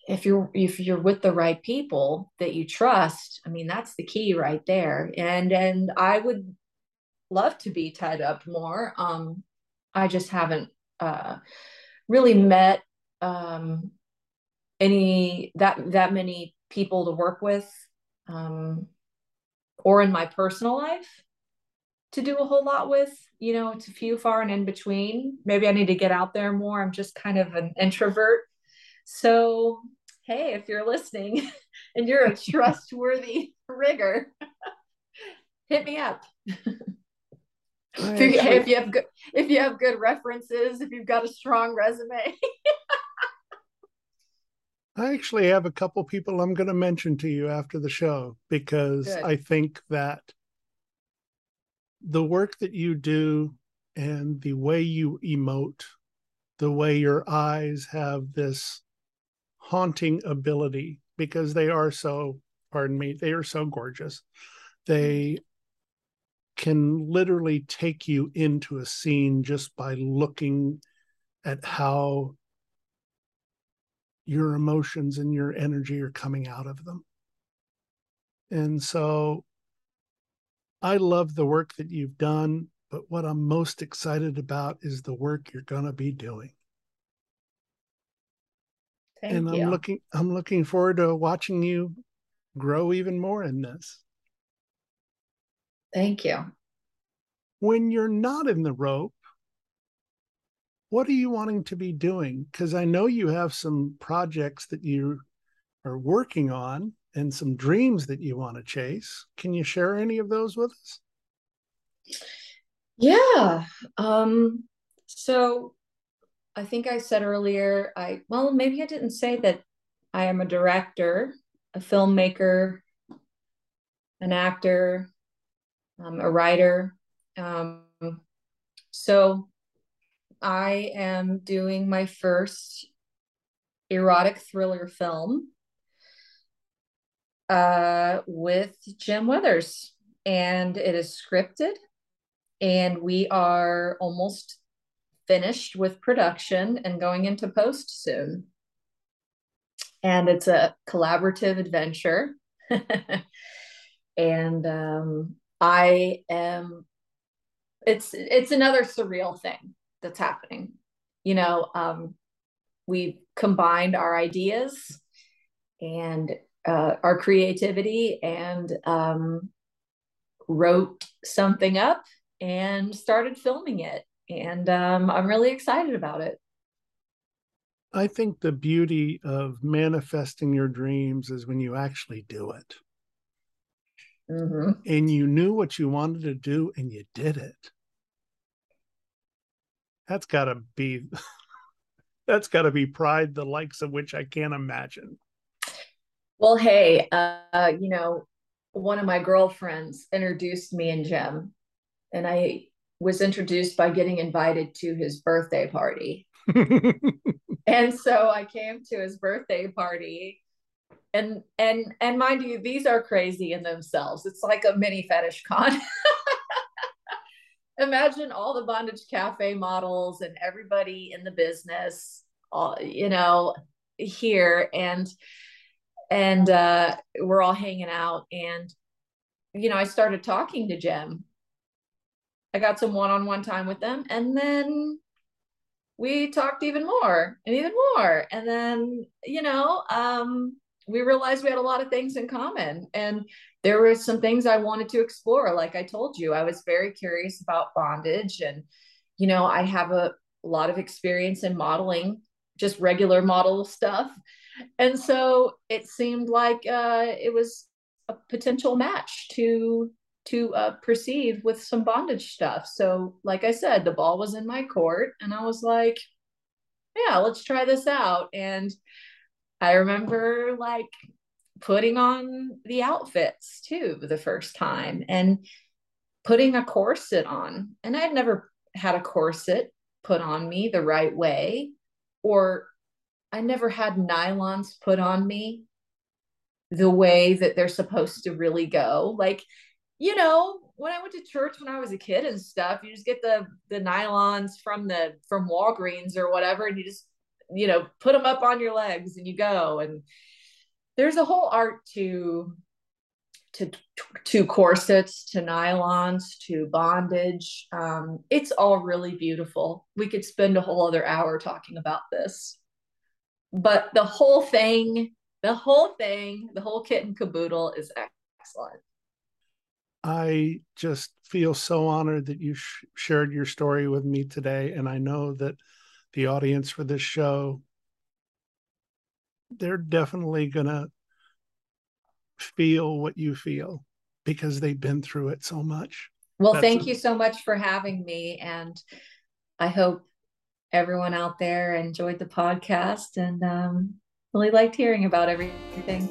if you're if you're with the right people that you trust, I mean that's the key right there. And and I would love to be tied up more. Um I just haven't uh really met um any that that many people to work with um, or in my personal life to do a whole lot with. You know, it's a few far and in between. Maybe I need to get out there more. I'm just kind of an introvert. So, hey, if you're listening and you're a trustworthy rigger, hit me up. if, you, if you have good if you have good references, if you've got a strong resume. I actually have a couple people I'm going to mention to you after the show because Good. I think that the work that you do and the way you emote, the way your eyes have this haunting ability because they are so, pardon me, they are so gorgeous. They can literally take you into a scene just by looking at how your emotions and your energy are coming out of them. And so I love the work that you've done, but what I'm most excited about is the work you're going to be doing. Thank and I'm looking I'm looking forward to watching you grow even more in this. Thank you. When you're not in the rope, what are you wanting to be doing? Because I know you have some projects that you are working on and some dreams that you want to chase. Can you share any of those with us? Yeah. Um, so I think I said earlier, I, well, maybe I didn't say that I am a director, a filmmaker, an actor, um, a writer. Um, so I am doing my first erotic thriller film uh, with Jim Weathers, and it is scripted, and we are almost finished with production and going into post soon. And it's a collaborative adventure. and um, I am it's it's another surreal thing that's happening. You know, um, we've combined our ideas and uh, our creativity and um, wrote something up and started filming it. And um, I'm really excited about it. I think the beauty of manifesting your dreams is when you actually do it. Mm-hmm. And you knew what you wanted to do and you did it. That's got to be that's got to be pride the likes of which I can't imagine. Well, hey, uh, you know, one of my girlfriends introduced me and Jim, and I was introduced by getting invited to his birthday party. and so I came to his birthday party and and and mind you these are crazy in themselves it's like a mini fetish con imagine all the bondage cafe models and everybody in the business all you know here and and uh we're all hanging out and you know i started talking to jim i got some one-on-one time with them and then we talked even more and even more. And then you know um we realized we had a lot of things in common and there were some things i wanted to explore. Like i told you i was very curious about bondage and you know i have a lot of experience in modeling just regular model stuff and so it seemed like uh, it was a potential match to to uh, perceive with some bondage stuff. So, like I said, the ball was in my court, and I was like, "Yeah, let's try this out." And I remember like putting on the outfits too the first time, and putting a corset on. And I'd never had a corset put on me the right way, or I never had nylons put on me the way that they're supposed to really go. Like you know, when I went to church when I was a kid and stuff, you just get the the nylons from the from Walgreens or whatever, and you just you know put them up on your legs and you go. And there's a whole art to to to corsets, to nylons, to bondage. Um, it's all really beautiful. We could spend a whole other hour talking about this, but the whole thing, the whole thing, the whole kit and caboodle is excellent. I just feel so honored that you sh- shared your story with me today. And I know that the audience for this show, they're definitely going to feel what you feel because they've been through it so much. Well, That's thank a- you so much for having me. And I hope everyone out there enjoyed the podcast and um, really liked hearing about everything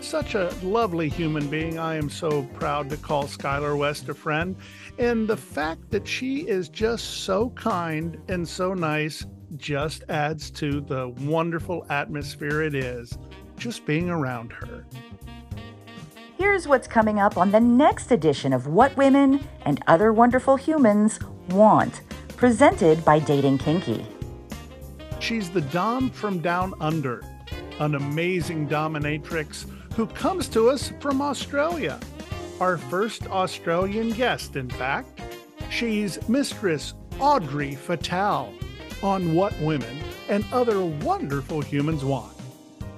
such a lovely human being. I am so proud to call Skylar West a friend. And the fact that she is just so kind and so nice just adds to the wonderful atmosphere it is just being around her. Here's what's coming up on the next edition of What Women and Other Wonderful Humans Want, presented by Dating Kinky. She's the Dom from Down Under, an amazing dominatrix who comes to us from Australia. Our first Australian guest, in fact. She's Mistress Audrey Fatale on What Women and Other Wonderful Humans Want.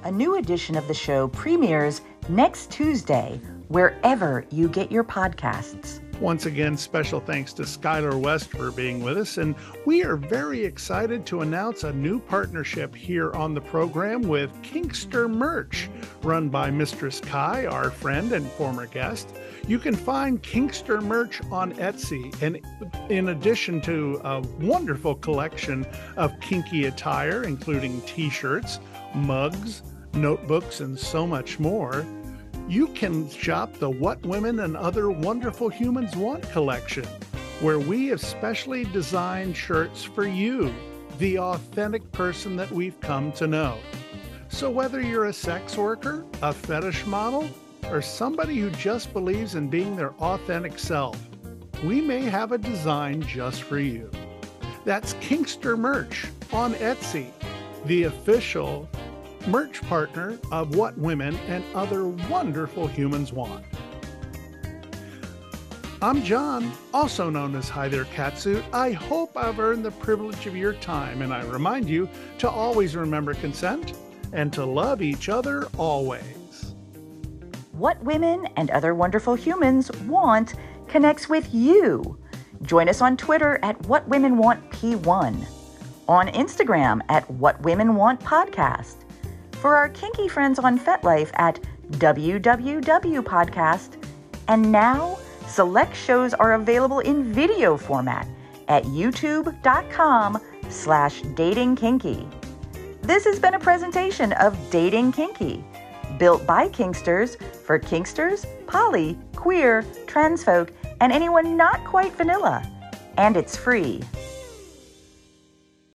A new edition of the show premieres next Tuesday, wherever you get your podcasts. Once again, special thanks to Skylar West for being with us. And we are very excited to announce a new partnership here on the program with Kinkster Merch, run by Mistress Kai, our friend and former guest. You can find Kinkster merch on Etsy, and in addition to a wonderful collection of kinky attire, including t shirts, mugs, notebooks, and so much more, you can shop the What Women and Other Wonderful Humans Want collection, where we have specially designed shirts for you, the authentic person that we've come to know. So, whether you're a sex worker, a fetish model, or somebody who just believes in being their authentic self, we may have a design just for you. That's Kinkster Merch on Etsy, the official merch partner of What Women and Other Wonderful Humans Want. I'm John, also known as Hi There Catsuit. I hope I've earned the privilege of your time, and I remind you to always remember consent and to love each other always. What Women and Other Wonderful Humans Want connects with you. Join us on Twitter at What Women Want P1, on Instagram at What Women Want Podcast, for our kinky friends on FetLife at WWW Podcast, and now select shows are available in video format at youtube.com slash datingkinky. This has been a presentation of Dating Kinky, built by Kinksters for Kinksters, poly, queer, trans folk, and anyone not quite vanilla. And it's free.